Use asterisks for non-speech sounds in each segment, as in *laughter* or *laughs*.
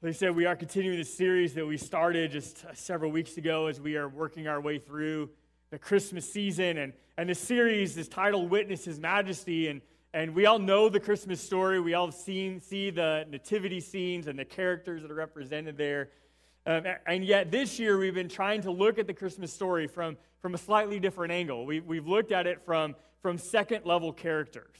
Like I said, we are continuing the series that we started just uh, several weeks ago as we are working our way through the Christmas season. And, and the series is titled Witness His Majesty. And, and we all know the Christmas story. We all seen, see the nativity scenes and the characters that are represented there. Um, and yet, this year, we've been trying to look at the Christmas story from, from a slightly different angle. We, we've looked at it from, from second level characters,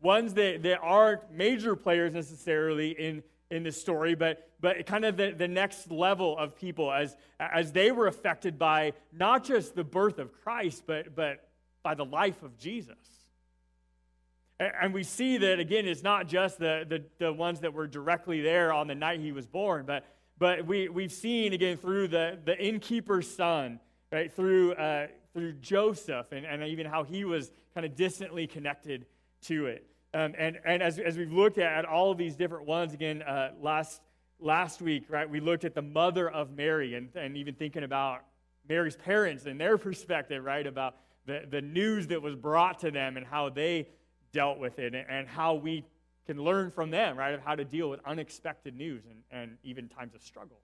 ones that, that aren't major players necessarily in in this story, but, but kind of the, the next level of people as, as they were affected by not just the birth of Christ, but, but by the life of Jesus. And, we see that, again, it's not just the, the, the ones that were directly there on the night he was born, but, but we, we've seen, again, through the, the innkeeper's son, right, through, uh, through Joseph, and, and even how he was kind of distantly connected to it. Um, and and as, as we've looked at, all of these different ones, again, uh, last, last week, right, we looked at the mother of Mary and, and even thinking about Mary's parents and their *laughs* perspective, right, about the, the news that was brought to them and how they dealt with it and, and how we can learn from them, right, of how to deal with unexpected news and, and even times of struggle.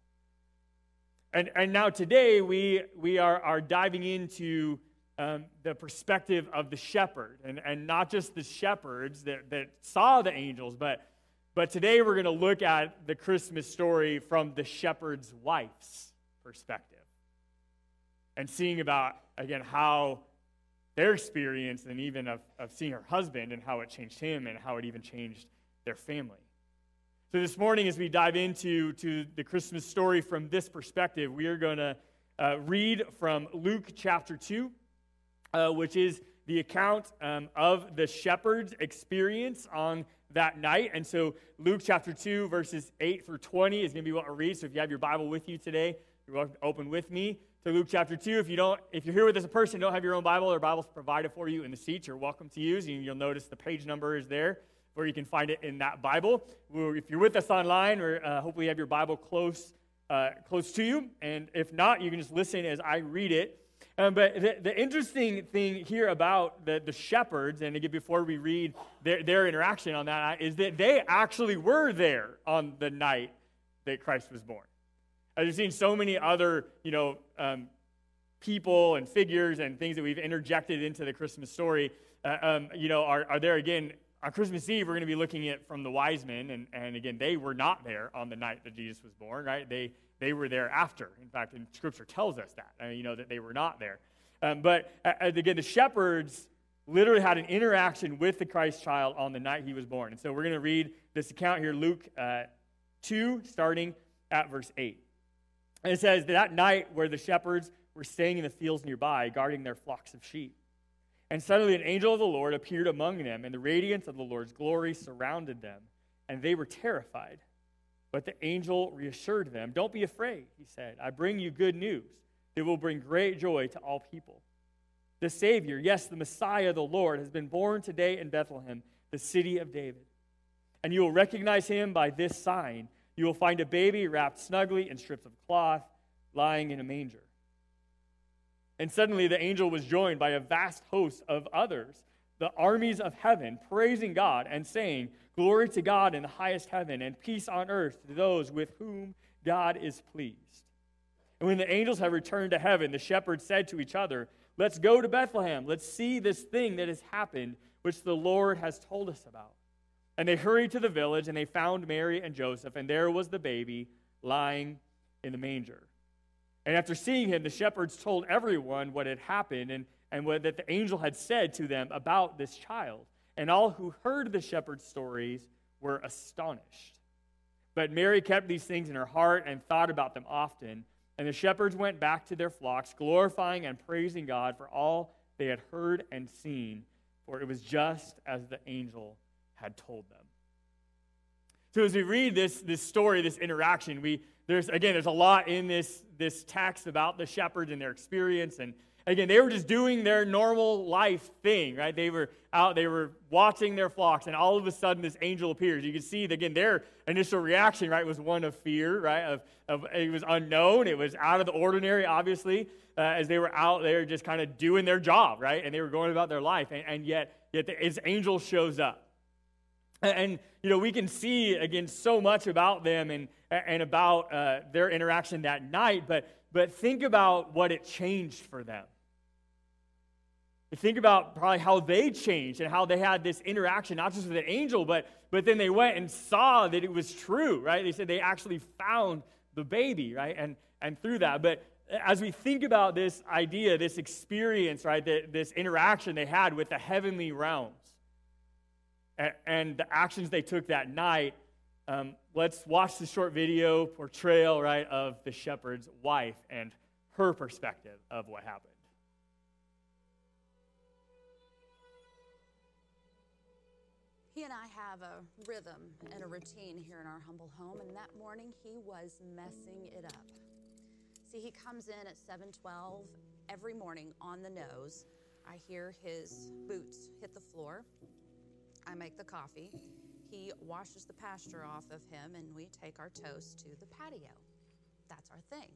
And, and now today we, we are, are diving into um, the perspective of the shepherd, and, and not just the shepherds that, that saw the angels, but, but today we're going to look at the Christmas story from the shepherd's wife's perspective and seeing about, again, how their experience and even of, of seeing her husband and how it changed him and how it even changed their family. So this morning, as we dive into to the Christmas story from this perspective, we are going to uh, read from Luke chapter 2 uh, which is the account um, of the shepherd's experience on that night. And so, Luke chapter 2, verses 8 through 20 is going to be what we read. So, if you have your Bible with you today, you're welcome to open with me to Luke chapter 2. If you don't, if you're here with us a person, don't have your own Bible, or Bible's provided for you in the seats, you're welcome to use. And you'll notice the page number is there where you can find it in that Bible. If you're with us online, or uh, hopefully you have your Bible close, uh, close to you. And if not, you can just listen as I read it. Um, but the, the, interesting thing here about the, the shepherds, and again, before we read their, their interaction on that, is that they actually were there on the night that Christ was born. As you've seen so many other, you know, um, people and figures and things that we've interjected into the Christmas story, uh, um, you know, are, are there again on Christmas Eve, we're going to be looking at from the wise men, and, and again, they were not there on the night that Jesus was born, right? They they were there after. In fact, and Scripture tells us that, I mean, you know, that they were not there. Um, but uh, uh, again, the shepherds literally had an interaction with the Christ child on the night he was born. And so we're going to read this account here, Luke uh, 2, starting at verse 8. And it says, That night where the shepherds were staying in the fields nearby, guarding their flocks of sheep. And suddenly an angel of the Lord appeared among them, and the radiance of the Lord's glory surrounded them, and they were terrified. But the angel reassured them, Don't be afraid, he said. I bring you good news that will bring great joy to all people. The Savior, yes, the Messiah, the Lord, has been born today in Bethlehem, the city of David. And you will recognize him by this sign. You will find a baby wrapped snugly in strips of cloth, lying in a manger. And suddenly the angel was joined by a vast host of others, the armies of heaven, praising God and saying, Glory to God in the highest heaven, and peace on earth to those with whom God is pleased. And when the angels had returned to heaven, the shepherds said to each other, Let's go to Bethlehem. Let's see this thing that has happened, which the Lord has told us about. And they hurried to the village, and they found Mary and Joseph, and there was the baby lying in the manger. And after seeing him, the shepherds told everyone what had happened and, and what that the angel had said to them about this child. And all who heard the shepherd's stories were astonished. But Mary kept these things in her heart and thought about them often. And the shepherds went back to their flocks, glorifying and praising God for all they had heard and seen, for it was just as the angel had told them. So as we read this, this story, this interaction, we there's again, there's a lot in this, this text about the shepherds and their experience and Again, they were just doing their normal life thing, right? They were out, they were watching their flocks, and all of a sudden this angel appears. You can see, again, their initial reaction, right, was one of fear, right? Of, of it was unknown, it was out of the ordinary, obviously, uh, as they were out there just kind of doing their job, right? And they were going about their life, and, and yet, yet the, his angel shows up. And, you know, we can see, again, so much about them and, and about uh, their interaction that night, but, but think about what it changed for them. Think about probably how they changed and how they had this interaction, not just with an angel, but, but then they went and saw that it was true, right? They said they actually found the baby, right? And, and through that. But as we think about this idea, this experience, right, this interaction they had with the heavenly realms and, and the actions they took that night, um, let's watch the short video portrayal, right, of the shepherd's wife and her perspective of what happened. He and I have a rhythm and a routine here in our humble home, and that morning he was messing it up. See, he comes in at 7:12 every morning on the nose. I hear his boots hit the floor. I make the coffee. He washes the pasture off of him, and we take our toast to the patio. That's our thing.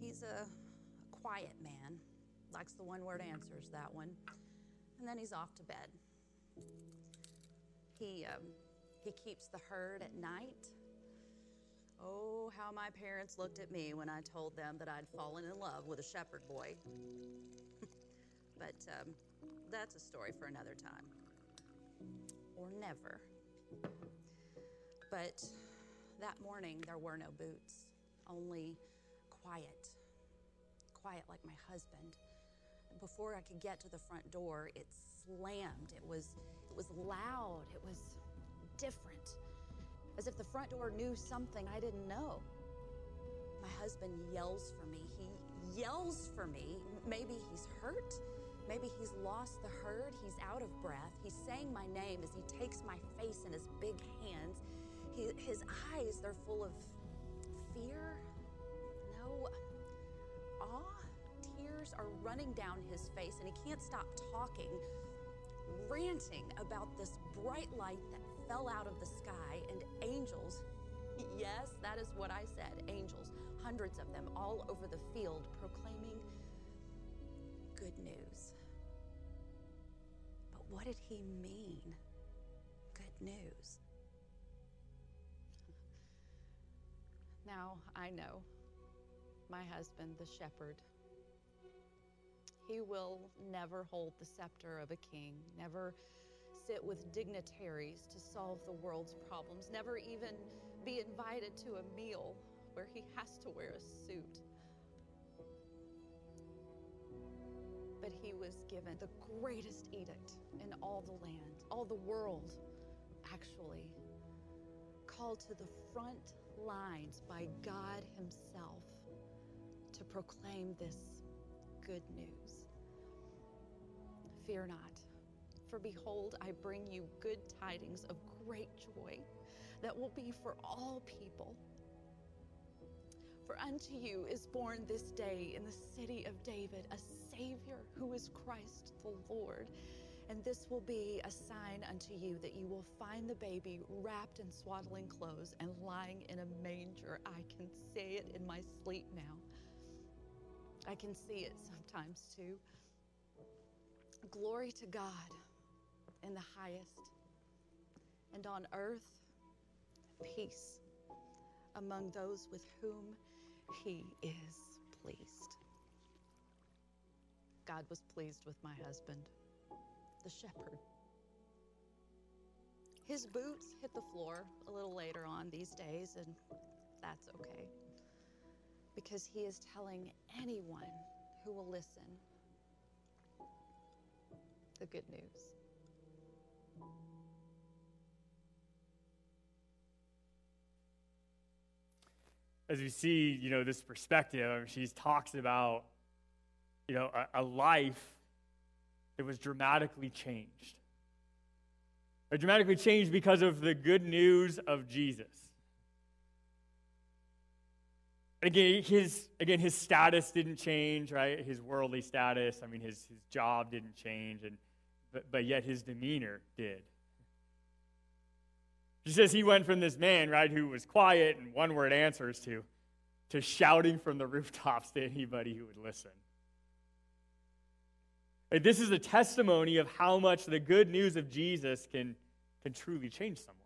He's a quiet man, likes the one word answers, that one. And then he's off to bed. He, um, he keeps the herd at night. Oh, how my parents looked at me when I told them that I'd fallen in love with a shepherd boy. *laughs* but um, that's a story for another time. Or never. But that morning, there were no boots, only quiet. Quiet like my husband. Before I could get to the front door, it slammed. It was it was loud. It was different. As if the front door knew something I didn't know. My husband yells for me. He yells for me. Maybe he's hurt. Maybe he's lost the herd. He's out of breath. He's saying my name as he takes my face in his big hands. He, his eyes, they're full of fear. No, awe. Tears are running down his face, and he can't stop talking ranting about this bright light that fell out of the sky and angels. *laughs* Yes, that is what I said angels, hundreds of them all over the field proclaiming good news. But what did he mean? Good news. Now I know my husband, the shepherd, he will never hold the scepter of a king, never sit with dignitaries to solve the world's problems, never even be invited to a meal where he has to wear a suit. But he was given the greatest edict in all the land, all the world, actually, called to the front lines by God Himself to proclaim this good news. Fear not, for behold, I bring you good tidings of great joy that will be for all people. For unto you is born this day in the city of David a Savior who is Christ the Lord. And this will be a sign unto you that you will find the baby wrapped in swaddling clothes and lying in a manger. I can say it in my sleep now. I can see it sometimes too. Glory to God in the highest, and on earth, peace among those with whom He is pleased. God was pleased with my husband, the shepherd. His boots hit the floor a little later on these days, and that's okay because he is telling anyone who will listen the good news. As we see, you know, this perspective, she talks about, you know, a, a life that was dramatically changed. Dramatically changed because of the good news of Jesus again, his again his status didn't change, right? His worldly status. I mean, his his job didn't change, and but, but yet his demeanor did. She says he went from this man, right, who was quiet and one word answers to, to shouting from the *laughs* rooftops to anybody who would listen. This is a testimony of how much the good news of Jesus can, can truly change someone.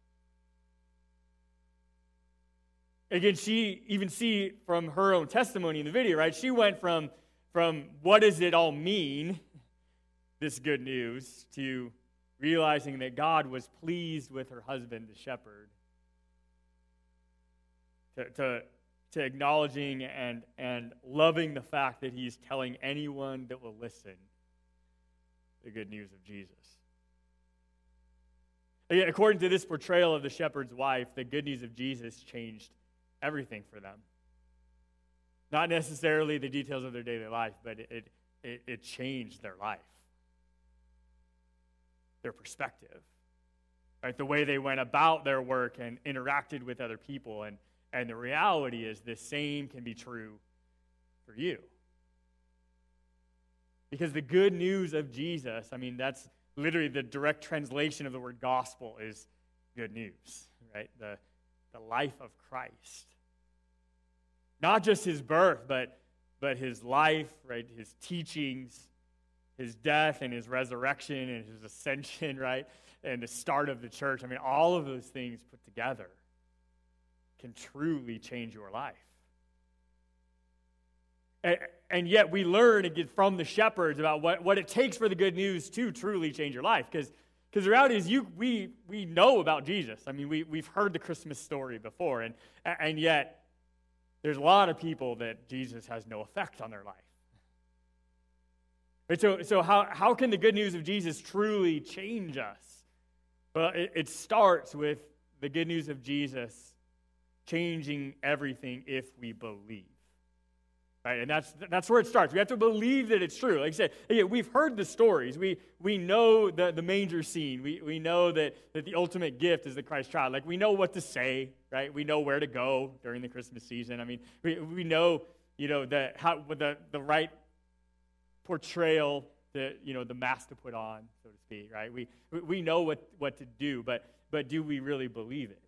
Again, she even see from her own testimony in the video, right? She went from from what does it all mean, this good news, to realizing that God was pleased with her husband, the shepherd, to, to, to acknowledging and, and loving the fact that he's telling anyone that will listen the good news of Jesus. Again, according to this portrayal of the shepherd's wife, the good news of Jesus changed everything for them. Not necessarily the details of their daily life, but it, it, it changed their life, their perspective, right? The way they went about their work and interacted with other people. And, and the reality is, the same can be true for you. Because the good news of Jesus, I mean, that's literally the direct translation of the word gospel is good news, right? The, the life of Christ. Not just his birth, but, but his life, right? His teachings, his death and his resurrection and his ascension, *laughs* right? And the start of the church. I mean, all of those things put together can truly change your life. And, and yet we learn again from the shepherds about what, what it takes for the good news to truly change your life. Because because the reality is you we we know about jesus i mean we, we've heard the christmas story before and and yet there's a lot of people that jesus has no effect on their life right, so so how, how can the good news of jesus truly change us well it, it starts with the good news of jesus changing everything if we believe Right? And that's, that's where it starts. We have to believe that it's true. Like I said, again, we've heard the stories. We, we know the, the manger scene. We, we know that, that the ultimate gift is the Christ child. Like, we know what to say, right? We know where to go during the Christmas season. I mean, we, we know, you know, the, how, the, the right portrayal, the, you know, the mask to put on, so to speak, right? We, we know what, what to do, but, but do we really believe it?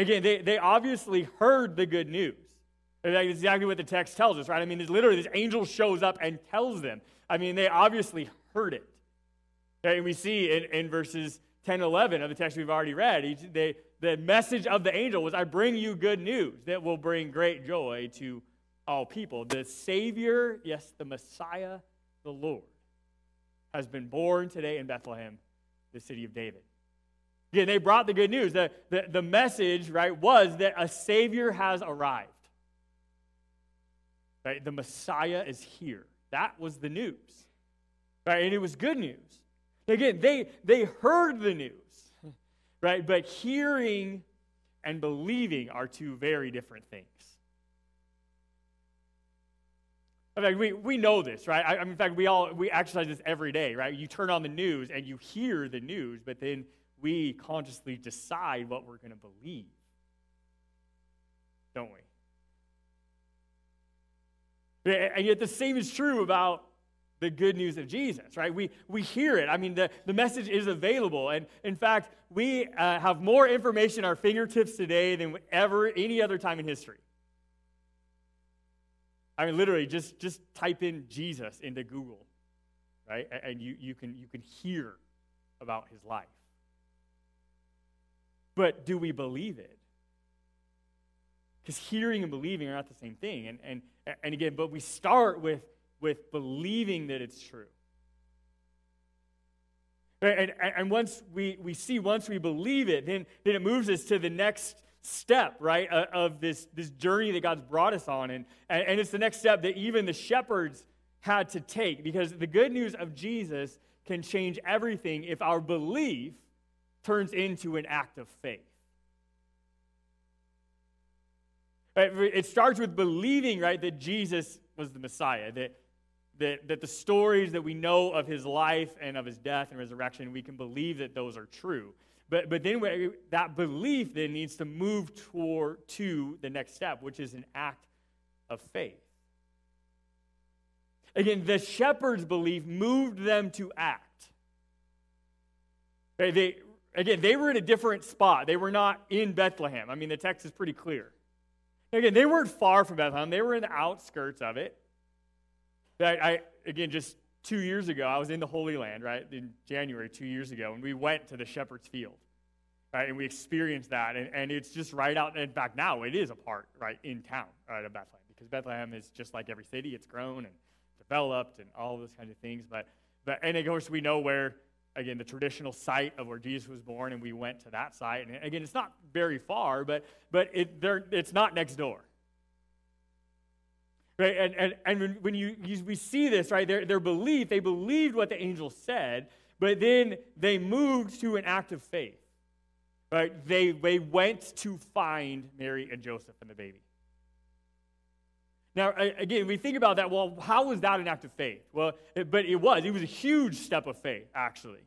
Again, they, they obviously heard the good news. That's exactly what the text tells us, right? I mean, literally this angel shows up and tells them. I mean, they obviously heard it. And we see in, in verses 10 and 11 of the text we've already read, he, they, the message of the angel was, I bring you good news that will bring great joy to all people. The Savior, yes, the Messiah, the Lord, has been born today in Bethlehem, the city of David. Again, they brought the good news. The, the, the message, right, was that a Savior has arrived. Right? The Messiah is here. That was the news. Right? And it was good news. Again, they, they heard the news. Right? But hearing and believing are two very different things. In fact, we, we know this, right? I, in fact, we all we exercise this every day, right? You turn on the news and you hear the news, but then we consciously decide what we're going to believe, don't we? And yet the same is true about the good news of Jesus, right? We, we hear it. I mean, the, the message is available. And in fact, we uh, have more information at our fingertips today than ever any other time in history. I mean, literally, just, just type in Jesus into Google, right? And you, you, can, you can hear about his life. But do we believe it? Because hearing and believing are not the same thing. And, and, and again, but we start with, with believing that it's true. And, and, and once we, we see, once we believe it, then, then it moves us to the next step, right, uh, of this, this journey that God's brought us on. And, and it's the next step that even the shepherds had to take because the good news of Jesus can change everything if our belief turns into an act of faith. It starts with believing, right, that Jesus was the Messiah, that, that, that the stories that we know of his life and of his death and resurrection, we can believe that those are true. But, but then we, that belief then needs to move toward to the next step, which is an act of faith. Again, the shepherd's belief moved them to act. They, they, again, they were in a different spot. They were not in Bethlehem. I mean, the text is pretty clear. Again, they weren't far from Bethlehem, they were in the outskirts of it. I, I, again, just two years ago, I was in the Holy Land, right, in January two years ago, and we went to the Shepherd's Field, right, and we experienced that. And, and it's just right out, in fact, now it is a part, right, in town, right, of Bethlehem, because Bethlehem is just like every city. It's grown and developed and all those kinds of things. But, but and of course, we know where, again, the traditional site of where Jesus was born, and we went to that site. And again, it's not very far, but, but it, there, it's not next door. Right? And, and, and when you, you, we see this, right, their, their belief, they believed what the angel said, but then they moved to an act of faith. Right? They, they went to find Mary and Joseph and the baby. Now, again, we think about that. Well, how was that an act of faith? Well, it, but it was. It was a huge step of faith, actually,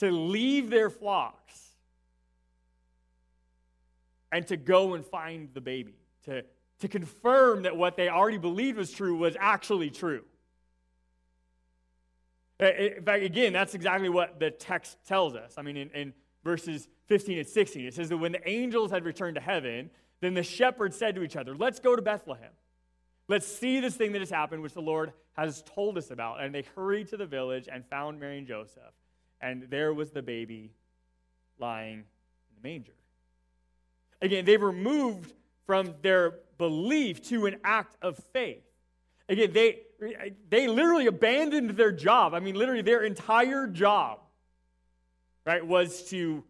to leave their flocks and to go and find the baby, to, to confirm that what they already believed was true was actually true. Eh, eh, in fact, again, that's exactly what the text tells us. I mean, in, in, verses 15 and 16, it says that when the angels had returned to heaven, then the shepherds said to each other, Let's go to Bethlehem. Let's see this thing that has happened, which the Lord has told us about. And they hurried to the village and found Mary and Joseph. And there was the baby lying in the manger. Again, they were moved from their belief to an act of faith. Again, they, they literally abandoned their job. I mean, literally, their entire job, right, was to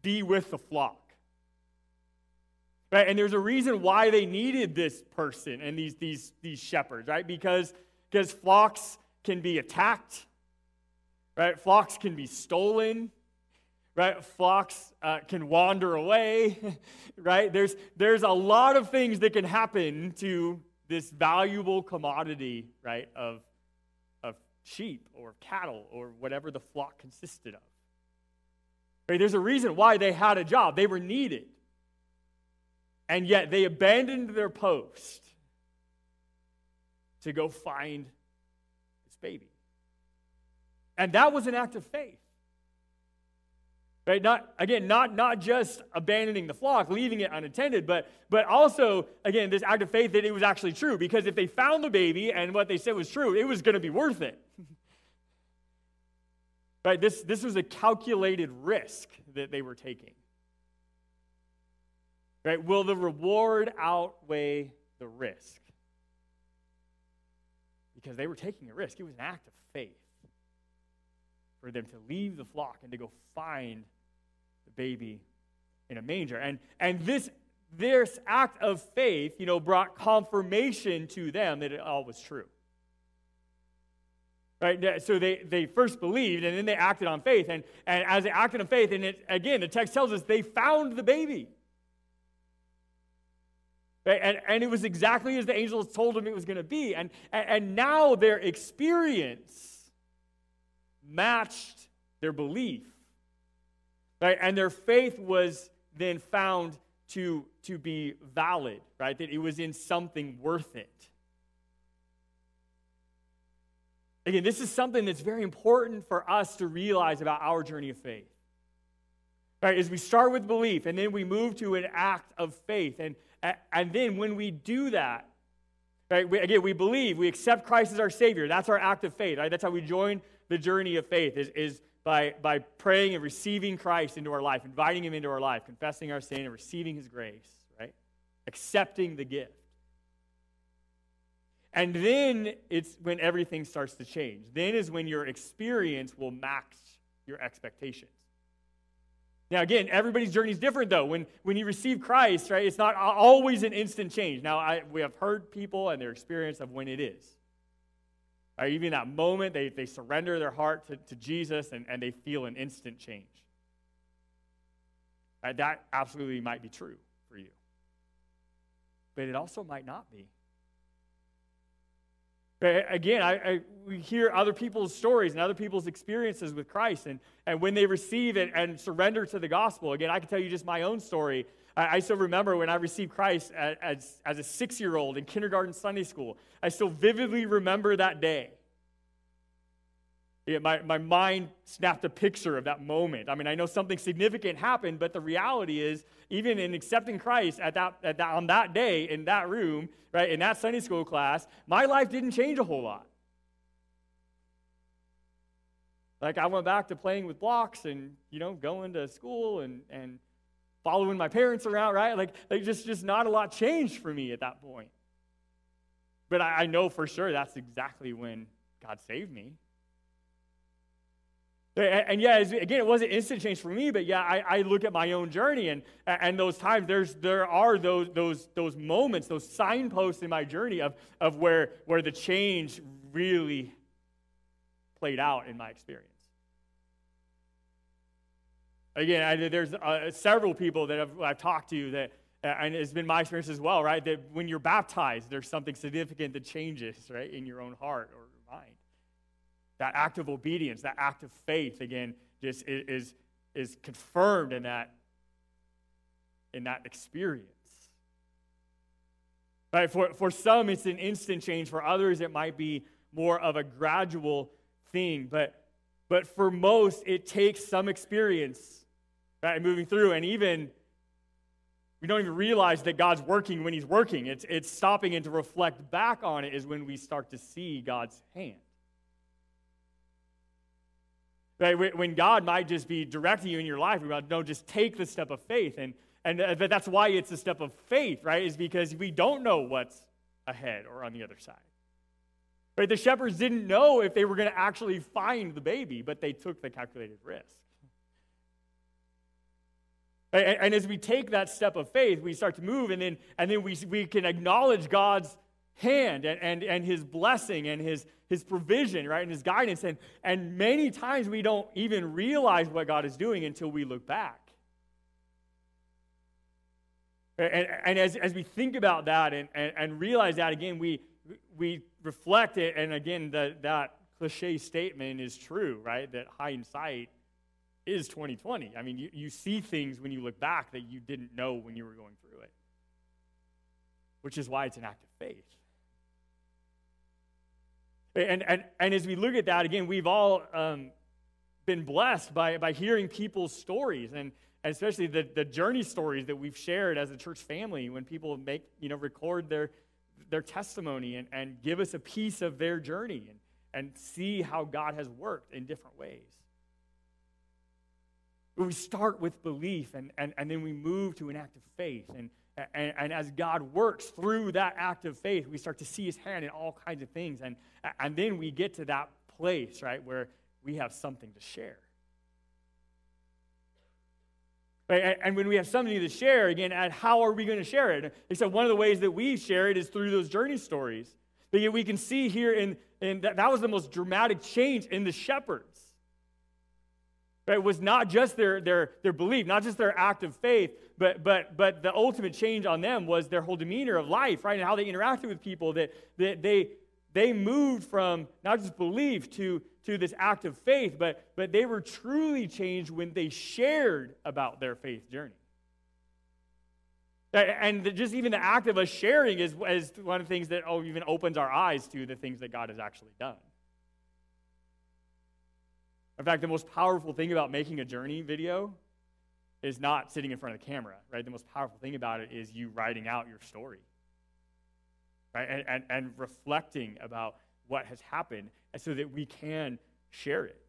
be with the flock. Right? And there's a reason why they needed this person and these, these, these shepherds, right? Because, because flocks can be attacked, right? Flocks can be stolen, right? Flocks uh, can wander away, *laughs* right? There's, there's a lot of things that can happen to this valuable commodity, right, of, of sheep or cattle or whatever the flock consisted of. Right? There's a reason why they had a job, they were needed. And yet they abandoned their post to go find this baby. And that was an act of faith. Right? Not again, not, not just abandoning the flock, leaving it unattended, but but also, again, this act of faith that it was actually true. Because if they found the baby and what they said was true, it was going to be worth it. *laughs* right? This this was a calculated risk that they were taking. Right? Will the reward outweigh the risk? Because they were taking a risk. It was an act of faith for them to leave the flock and to go find baby in a manger. And, and this, this act of faith, you know, brought confirmation to them that it all was true. Right? So they, they first believed and then they acted on faith. And, and as they acted on faith, and it, again, the text tells us they found the baby. Right? And, and it was exactly as the angels told them it was going to be. And, and, and now their experience matched their belief. Right? And their faith was then found to, to be valid, right? That it was in something worth it. Again, this is something that's very important for us to realize about our journey of faith. Right? As we start with belief and then we move to an act of faith. And, and then when we do that, right, we, again, we believe, we accept Christ as our Savior. That's our act of faith. Right? That's how we join the journey of faith is, is by, by praying and receiving Christ into our life, inviting Him into our life, confessing our sin and receiving His grace, right? Accepting the gift. And then it's when everything starts to change. Then is when your experience will max your expectations. Now, again, everybody's journey is different, though. When, when you receive Christ, right, it's not always an instant change. Now, I, we have heard people and their experience of when it is. Or even that moment, they, they surrender their heart to, to Jesus and, and they feel an instant change. Right? That absolutely might be true for you. But it also might not be. But again, I, I, we hear other people's stories and other people's experiences with Christ. And, and when they receive it and surrender to the gospel, again, I can tell you just my own story. I, I still remember when I received Christ as, as, a six year old in kindergarten Sunday school. I still vividly remember that day. Yeah, my, my mind snapped a picture of that moment. I mean, I know something significant happened, but the reality is, even in accepting Christ at that, at that, on that day in that room, right, in that Sunday school class, my life didn't change a whole lot. Like I went back to playing with blocks and, you know, going to school and, and following my parents around, right? Like, like just, just not a lot changed for me at that point. But I, I know for sure that's exactly when God saved me. And yeah, again, it wasn't instant change for me, but yeah, I, I, look at my own journey and, and those times, there's, there are those, those, those moments, those signposts in my journey of, of where, where the change really played out in my experience. Again, I, there's uh, several people that I've, I've talked to that, and it's been my experience as well, right? That when you're baptized, there's something significant that changes, right, in your own heart or mind. That act of obedience, that act of faith, again, just is, is confirmed in that, in that experience. Right? For, for some, it's an instant change. For others, it might be more of a gradual thing. But, but for most, it takes some experience, right? Moving through. And even, we don't even realize that God's working when He's working. It's, it's stopping and to reflect back on it is when we start to see God's hand. Right? When God might just be directing you in your life, about, no, just take the step of faith. And, and uh, that's why it's a step of faith, right? Is because we don't know what's ahead or on the other side. Right? The shepherds didn't know if they were going to actually find the baby, but they took the calculated risk. And, and as we take that step of faith, we start to move, and then, and then we, we can acknowledge God's hand and, and, and his blessing and his, his provision, right, and his guidance. And, and many times we don't even realize what God is doing until we look back. And, and as, as we think about that and, and, and realize that, again, we, we reflect it, and again, the, that cliche statement is true, right? That hindsight is 2020. I mean, you, you see things when you look back that you didn't know when you were going through it, which is why it's an act of faith. And, and, and as we look at that, again, we've all um, been blessed by, by hearing people's stories and, especially the, the journey stories that we've shared as a church family when people make, you know, record their, their testimony and, and give us a piece of their journey and, and see how God has worked in different ways. But we start with belief and, and, and then we move to an act of faith. And, and, and, as God works through that act of faith, we start to see his hand in all kinds of things. And, and then we get to that place, right, where we have something to share. Right? And when we have something to share, again, how are we going to share it? He said one of the ways that we share it is through those journey stories. But yet we can see here in, in that, that was the most dramatic change in the shepherds. Right? It was not just their, their, their belief, not just their act of faith, but, but, but the ultimate change on them was their whole demeanor of life, right? And how they interacted with people, that, that they, they moved from not just belief to, to this act of faith, but, but they were truly changed when they shared about their faith journey. And just even the act of us sharing is, is one of the things that oh, even opens our eyes to the things that God has actually done. In fact, the most powerful thing about making a journey video is not sitting in front of the camera, right? The most powerful thing about it is you writing out your story, right? And, and, and reflecting about what has happened so that we can share it.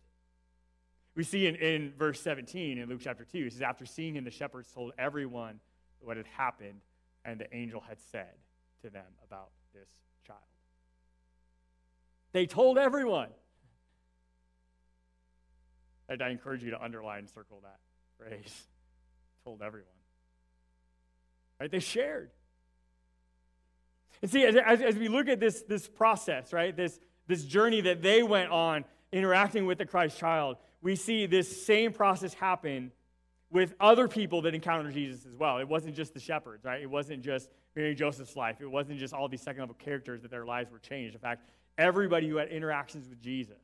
We see in, in verse 17 in Luke chapter 2, it says, After seeing him, the shepherds told everyone what had happened and the angel had said to them about this child. They told everyone. I encourage you to underline circle that phrase. *laughs* Told everyone. Right? They shared. And see, as, as, as, we look at this, this process, right, this, this journey that they went on interacting with the Christ child, we see this same process happen with other people that encountered Jesus as well. It wasn't just the shepherds, right? It wasn't just Mary and Joseph's life. It wasn't just all these second level characters that their lives were changed. In fact, everybody who had interactions with Jesus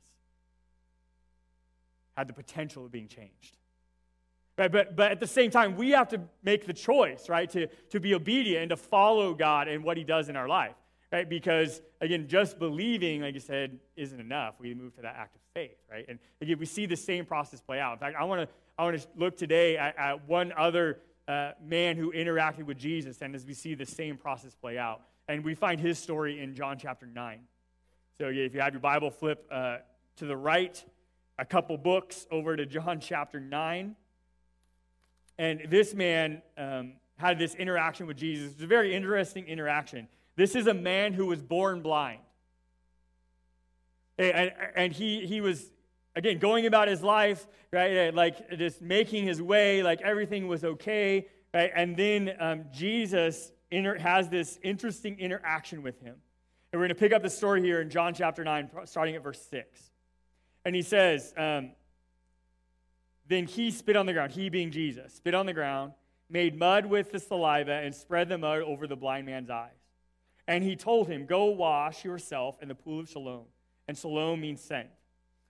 had the potential of being changed. Right? But, but at the same time, we have to make the choice, right, to, to be obedient and to follow God and what He does in our life. Right? Because, again, just believing, like I said, isn't enough. We move to that act of faith, right? And again, we see the same process play out. In fact, I want to I want to look today at, at one other uh, man who interacted with Jesus, and as we see the same process play out. And we find his story in John chapter 9. So if you have your Bible, flip uh, to the right a couple books over to John *laughs* chapter 9. And this man um, had this interaction with Jesus. It's a very interesting interaction. This is a man who was born blind. And, and he, he was, again, going about his life, right? Like just making his way, like everything was okay, right? And then um, Jesus inter- has this interesting interaction with him. And we're going to pick up the story here in John chapter 9, starting at verse 6. And he says, um, Then he spit on the ground, he being Jesus, spit on the ground, made mud with the saliva, and spread the mud over the blind man's eyes. And he told him, Go wash yourself in the pool of Siloam. And Siloam means sent.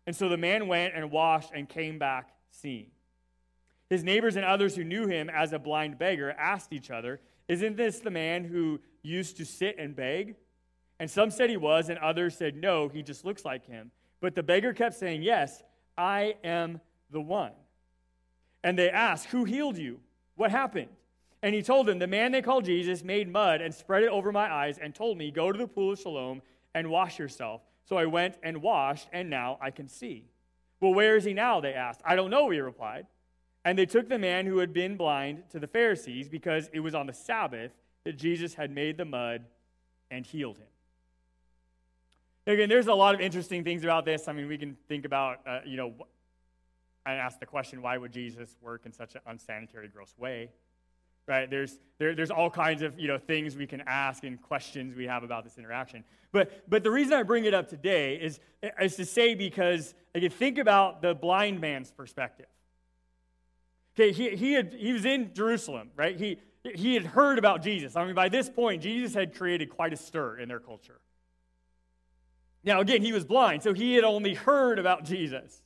And so the man went and washed and came back seeing. His neighbors and others who knew him as a blind beggar asked each other, Isn't this the man who used to sit and beg? And some said he was, and others said, No, he just looks like him. But the beggar kept saying, Yes, I am the one. And they asked, Who healed you? What happened? And he told them, The man they called Jesus made mud and spread it over my eyes and told me, Go to the pool of Siloam and wash yourself. So I went and washed, and now I can see. Well, where is he now? They asked. I don't know, he replied. And they took the man who had been blind to the Pharisees because it was on the Sabbath that Jesus had made the mud and healed him. Again, there's a lot of interesting things about this. I mean, we can think about, uh, you know, I ask the question, why would Jesus work in such an unsanitary, gross way? Right? There's, there, there's all kinds of, you know, things we can ask and questions we have about this interaction. But, but the reason I bring it up today is, is to say because, again, think about the blind man's perspective. Okay, he, he, had, he was in Jerusalem, right? He, he had heard about Jesus. I mean, by this point, Jesus had created quite a stir in their culture. Now, again, he was blind, so he had only heard about Jesus.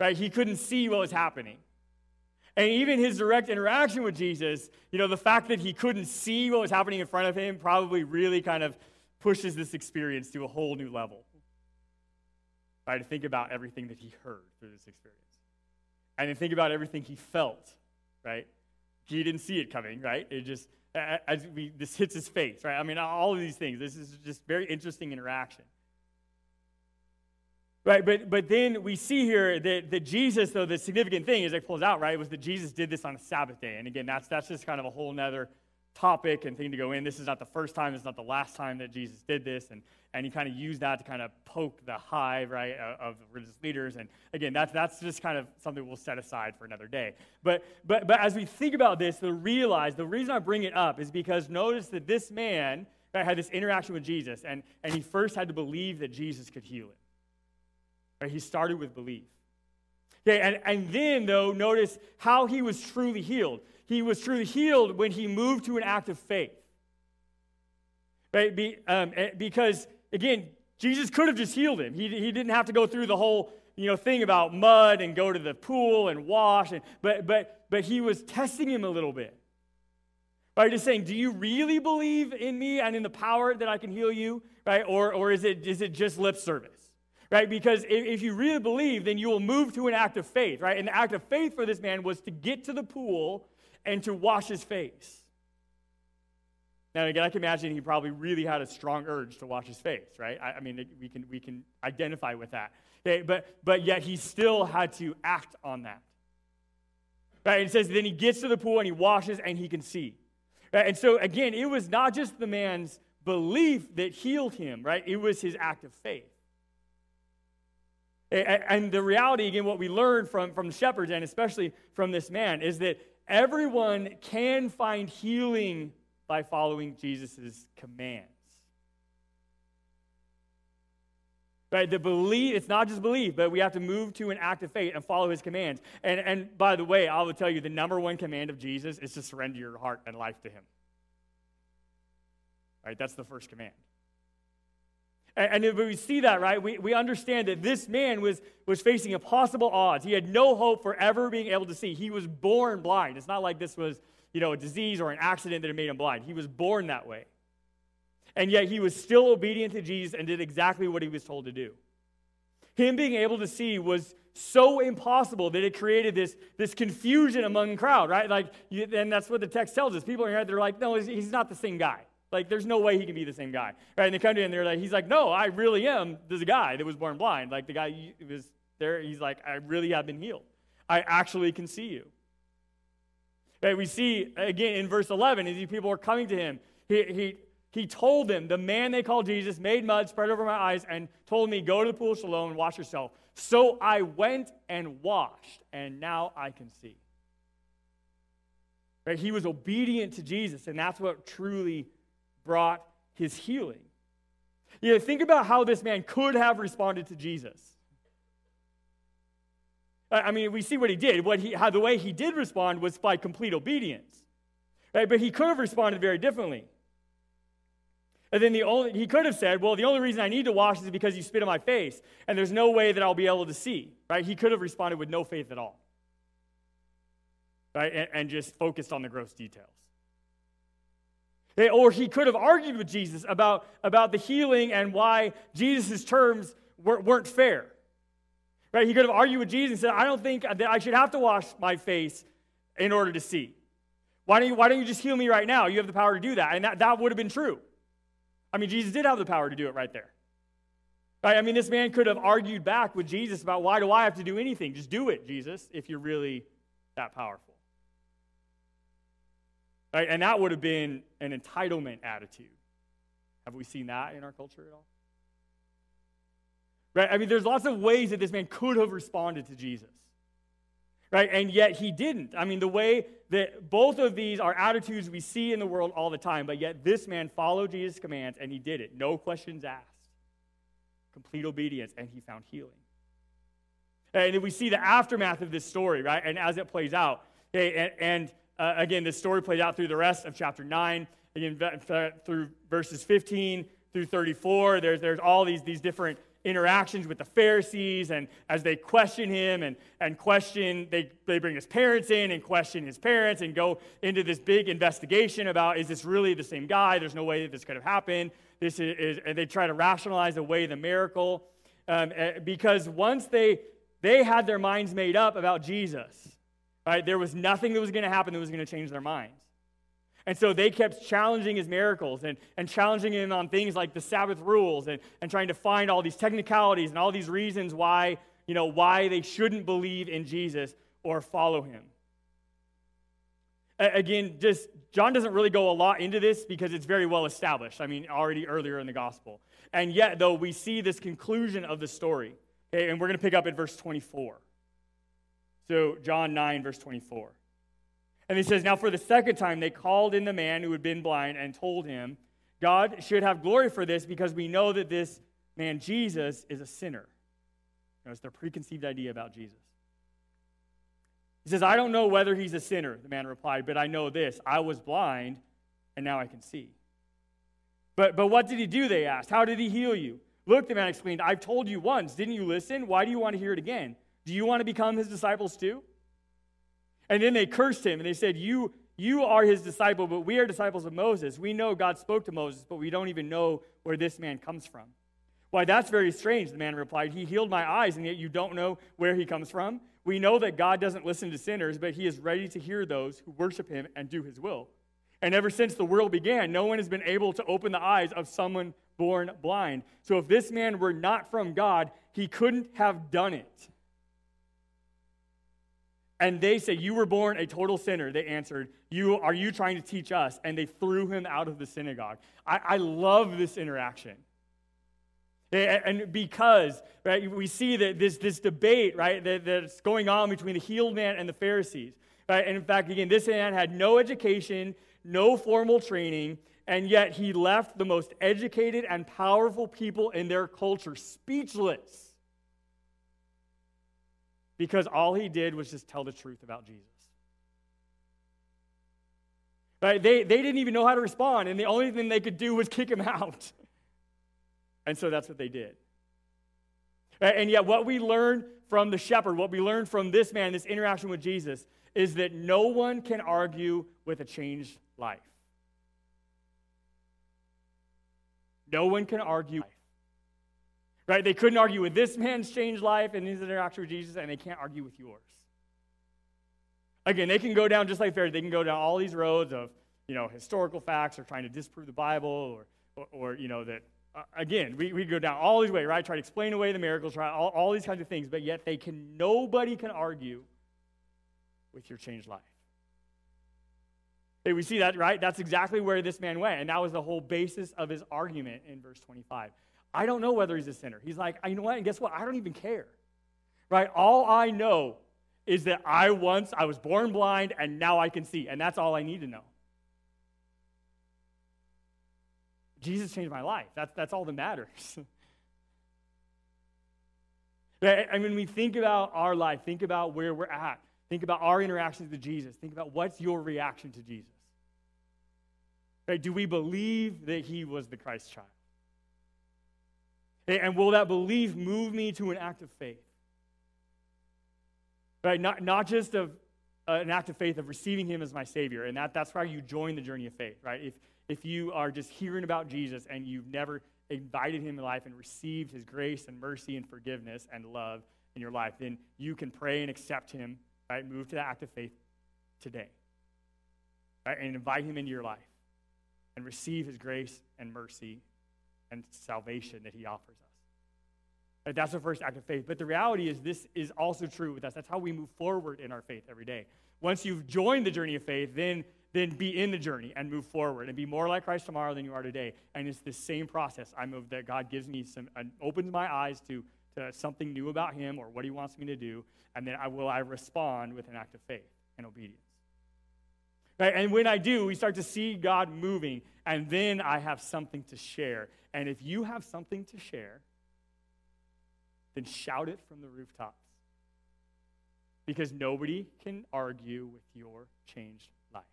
Right? He couldn't see what was happening. And even his direct interaction with Jesus, you know, the fact that he couldn't see what was happening in front of him probably really kind of pushes this experience to a whole new level. Right? To think about everything that he heard through this experience. And then think about everything he felt, right? He didn't see it coming, right? It just, as we, this hits his face, right? I mean, all of these things. This is just very interesting interaction. Right, but, but then we see here that, that Jesus, though, the significant thing as it pulls out, right, was that Jesus did this on a Sabbath day. And again, that's, that's just kind of a whole nother topic and thing to go in. This is not the first time, it's not the last time that Jesus did this. And, and he kind of used that to kind of poke the hive, right, of religious leaders. And again, that's, that's just kind of something we'll set aside for another day. But, but, but as we think about this, to realize the reason I bring it up is because notice that this man right, had this interaction with Jesus, and, and he first had to believe that Jesus could heal him. Right? He started with belief. Okay, and, and then, though, notice how he was truly healed. He was truly healed when he moved to an act of faith. Right? Be, um, eh, because, again, Jesus could have just healed him. He, he didn't have to go through the whole you know, thing about mud and go to the pool and wash. And, but, but, but he was testing him a little bit. By just saying, do you really believe in me and in the power that I can heal you? Right? Or, or is, it, is it just lip service? Right? Because if, you really believe, then you will move to an act of faith, right? And the act of faith for this man was to get to the pool and to wash his face. Now, again, I can imagine he probably really had a strong urge to wash his face, right? I, I mean, we can, we can identify with that. Okay, but, but yet he still had to act on that. Right? It says, then he gets to the pool and he washes and he can see. Right? And so, again, it was not just the man's belief that healed him, right? It was his act of faith. And the reality, again, what we learned from, from shepherds and especially from this man is that everyone can find healing by following Jesus' commands. Right? The belief, it's not just belief, but we have to move to an act of faith and follow his commands. And, and by the way, I will tell you the number one command of Jesus is to surrender your heart and life to him. Right? That's the first command. And, and we see that, right, we, we understand that this man was, was facing impossible odds. He had no hope for ever being able to see. He was born blind. It's not like this was, you know, a disease or an accident that made him blind. He was born that way. And yet he was still obedient to Jesus and did exactly what he was told to do. Him being able to see was so impossible that it created this, this confusion among the crowd, right? Like, you, and that's what the text tells us. People are here, they're like, no, he's not the same guy. Like, there's no way he can be the same guy. Right? And they come to him and they're like, he's like, no, I really am this a guy that was born blind. Like, the guy was There, he's like, I really have been healed. I actually can see you. Right, we see again in verse 11, as these people are coming to him, he, he, he told them, the man they called Jesus made mud, spread over my eyes, and told me, Go to the pool of Siloam and wash yourself. So I went and washed, and now I can see. Right? He was obedient to Jesus, and that's what truly brought his healing. You know, think about how this man could have responded to Jesus. I mean, we see what he did. What he, how the way he did respond was by complete obedience. Right? But he could have responded very differently. And then the only, he could have said, well, the only reason I need to wash is because you spit in my face, and there's no way that I'll be able to see. Right? He could have responded with no faith at all right? And, and just focused on the gross details. Eh, or he could have argued with Jesus about, about the healing and why Jesus' terms weren't fair. Right? He could have argued with Jesus and said, I don't think that I should have to wash my face in order to see. Why don't you, why don't you just heal me right now? You have the power to do that. And that, that would have been true. I mean, Jesus did have the power to do it right there. Right? I mean, this man could have argued back with Jesus about why do I have to do anything? Just do it, Jesus, if you're really that powerful. Right? And that would have been an entitlement attitude. Have we seen that in our culture at all? Right? I mean, there's lots of ways that this man could have responded to Jesus. Right? And yet he didn't. I mean, the way that both of these are attitudes we see in the world all the time, but yet this man followed Jesus' commands and he did it. No questions asked. Complete obedience, and he found healing. And we see the aftermath of this story, right? And as it plays out. Okay, and, and uh, again, this story played out through the rest of chapter 9, again, through verses 15 through 34. There's, there's all these, these different interactions with the Pharisees, and as they question him and, and question, they, they bring his parents in and question his parents and go into this big investigation about is this really the same guy? There's no way that this could have happened. This is, is and they try to rationalize away the miracle um, eh, because once they they had their minds made up about Jesus, Right? There was nothing that was going to happen that was going to change their minds. And so they kept challenging his miracles and, and challenging him on things like the Sabbath rules and, and trying to find all these technicalities and all these reasons why, you know, why they shouldn't believe in Jesus or follow him. Again, just John doesn't really go a lot into this because it's very well established. I mean, already earlier in the gospel. And yet, though, we see this conclusion of the story. Okay, and we're going to pick up at verse 24. So, John 9, verse 24. And he says, Now for the second time, they called in the man who had been blind and told him, God should have glory for this because we know that this man, Jesus, is a sinner. It's their preconceived idea about Jesus. He says, I don't know whether he's a sinner, the man replied, but I know this I was blind, and now I can see. But, but what did he do? They asked. How did he heal you? Look, the man explained, I've told you once. Didn't you listen? Why do you want to hear it again? Do you want to become his disciples too? And then they cursed him and they said, You, you are his disciple, but we are disciples of Moses. We know God spoke to Moses, but we don't even know where this man comes from. Why, that's very strange, the man replied. He healed my eyes, and yet you don't know where he comes from? We know that God doesn't listen to sinners, but he is ready to hear those who worship him and do his will. And ever since the world began, no one has been able to open the eyes of someone born blind. So if this man were not from God, he couldn't have done it. And they say, You were born a total sinner. They answered, you, Are you trying to teach us? And they threw him out of the synagogue. I, I love this interaction. And because, right, we see that this, this debate, right, that, that's going on between the healed man and the Pharisees. Right? And in fact, again, this man had no education, no formal training, and yet he left the most educated and powerful people in their culture speechless because all he did was just tell the truth about Jesus. Right? They, they didn't even know how to respond, and the only thing they could do was kick him *laughs* out. And so that's what they did. And yet, what we learn from the shepherd, what we learn from this man, this interaction with Jesus, is that no one can argue with a changed life. No one can argue Right? They couldn't argue with this man's changed life and his interaction with Jesus, and they can't argue with yours. Again, they can go down just like Pharisees. They can go down all these roads of, you know, historical facts or trying to disprove the Bible or, or, or you know, that uh, again, we, we go down all these ways, right? Try to explain away the miracles, try all, all these kinds of things, but yet they can, nobody can argue with your changed life. Hey, we see that, right? That's exactly where this man went. And that was the whole basis of his argument in verse 25. I don't know whether he's a sinner. He's like, you know what? And guess what? I don't even care. Right? All I know is that I once, I was born blind and now I can see. And that's all I need to know. Jesus changed my life. That's, that's all that matters. *laughs* and when we think about our life, think about where we're at, think about our interactions with Jesus, think about what's your reaction to Jesus. Right? Do we believe that he was the Christ child? And will that belief move me to an act of faith? Right? Not, not just of uh, an act of faith of receiving him as my Savior. And that, that's why you join the journey of faith, right? If, if you are just hearing about Jesus and you've never invited him in life and received his grace and mercy and forgiveness and love in your life, then you can pray and accept him, right? Move to that act of faith today, right? And invite him into your life and receive his grace and mercy and salvation that he offers us. Right? That's the first act of faith. But the reality is, this is also true with us. That's how we move forward in our faith every day. Once you've joined the journey of faith, then then be in the journey and move forward and be more like Christ tomorrow than you are today. And it's the same process. I move that God gives me some, opens my eyes to, to something new about Him or what He wants me to do, and then I will I respond with an act of faith and obedience. Right? And when I do, we start to see God moving, and then I have something to share. And if you have something to share, then shout it from the rooftops. Because nobody can argue with your changed life.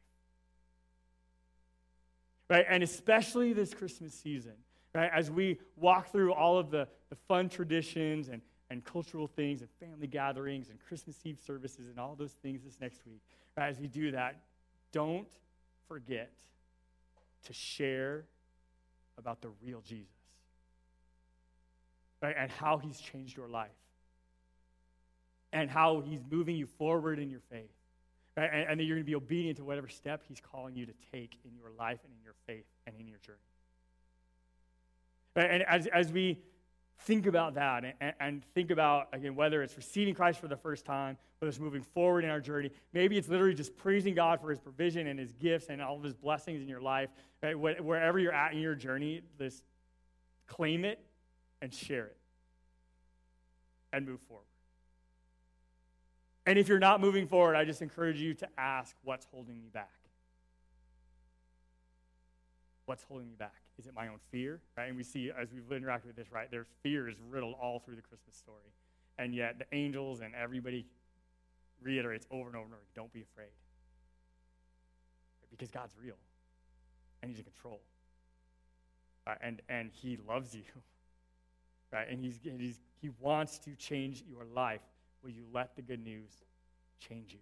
right? And especially this Christmas season, right? As we walk through all of the, the fun traditions and, and cultural things and family gatherings and Christmas Eve services and all those things this next week, right? As we do that, don't forget to share about the real Jesus, right? And how he's changed your life and how he's moving you forward in your faith. Right? And, and that you're going to be obedient to whatever step He's calling you to take in your life and in your faith and in your journey. Right? And as, as we think about that and, and, think about, again, whether it's receiving Christ for the first time, whether it's moving forward in our journey, maybe it's literally just praising God for his provision and his gifts and all of his blessings in your life. Right? Wherever you're at in your journey, just claim it and share it and move forward. And if you're not moving forward, I just encourage you to ask what's holding me back. What's holding me back? Is it my own fear? Right? And we see as we've interacted with this, right? There's fear is riddled all through the Christmas story. And yet the angels and everybody reiterates over and over and over, don't be afraid. Because God's real. And He's in control. Right? And and He loves you. *laughs* Right? And he's, he's, He wants to change your life. Will you let the good news change you?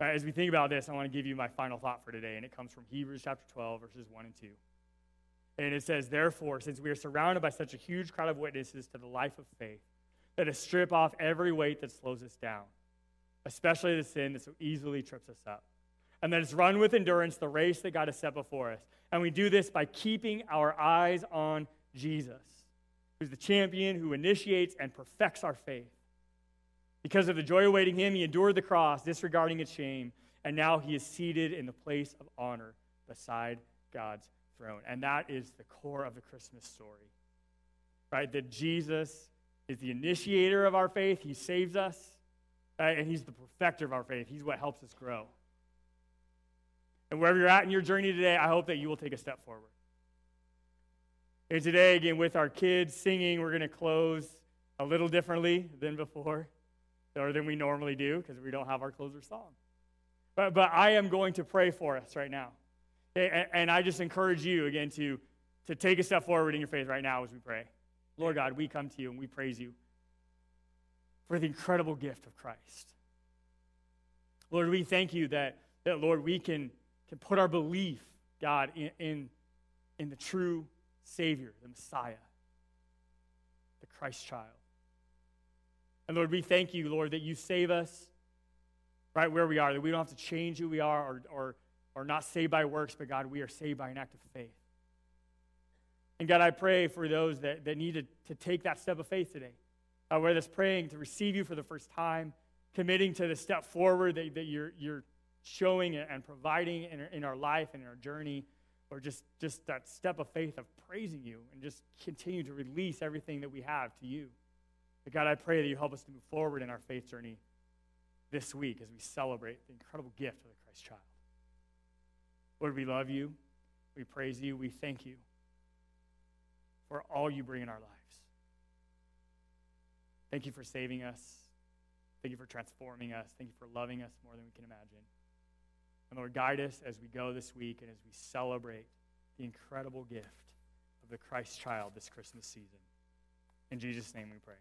Right, as we think about this, I want to give you my final thought for today, and it comes from Hebrews chapter 12, verses 1 and 2. And it says, Therefore, since we are surrounded by such a huge crowd of witnesses to the life of faith, let us strip off every weight that slows us down, especially the sin that so easily trips us up. And let us run with endurance the race that God has set before us. And we do this by keeping our eyes on Jesus who's the champion who initiates and perfects our faith. Because of the joy awaiting him, he endured the cross, disregarding its shame, and now he is seated in the place of honor beside God's throne. And that is the core of the Christmas story. Right? That Jesus is the initiator of our faith, he saves us, right? and he's the perfecter of our faith. He's what helps us grow. And wherever you're at in your journey today, I hope that you will take a step forward. And today, again, with our kids singing, we're going to close a little differently than before, or than we normally do, because we don't have our closer song. But, but I am going to pray for us right now. And, and I just encourage you, again, to, to take a step forward in your faith right now as we pray. Lord God, we come to you and we praise you for the incredible gift of Christ. Lord, we thank you that, that Lord, we can, can put our belief, God, in, in, in the true Savior, the Messiah, the Christ child. And Lord, we thank you, Lord, that you save us right where we are, that we don't have to change who we are or, or, or not saved by works, but God, we are saved by an act of faith. And God, I pray for those that, that need to, to take that step of faith today. Uh, whether it's praying to receive you for the first time, committing to the step forward that, that you're, you're showing and providing in, in our life and in our journey, or just, just that step of faith of praising you and just continue to release everything that we have to you. But God, I pray that you help us to move forward in our faith journey this week as we celebrate the incredible gift of the Christ child. Lord, we love you. We praise you. We thank you for all you bring in our lives. Thank you for saving us. Thank you for transforming us. Thank you for loving us more than we can imagine. And Lord, guide us as we go this week and as we celebrate the incredible gift of the Christ child this Christmas season. In Jesus' name we pray.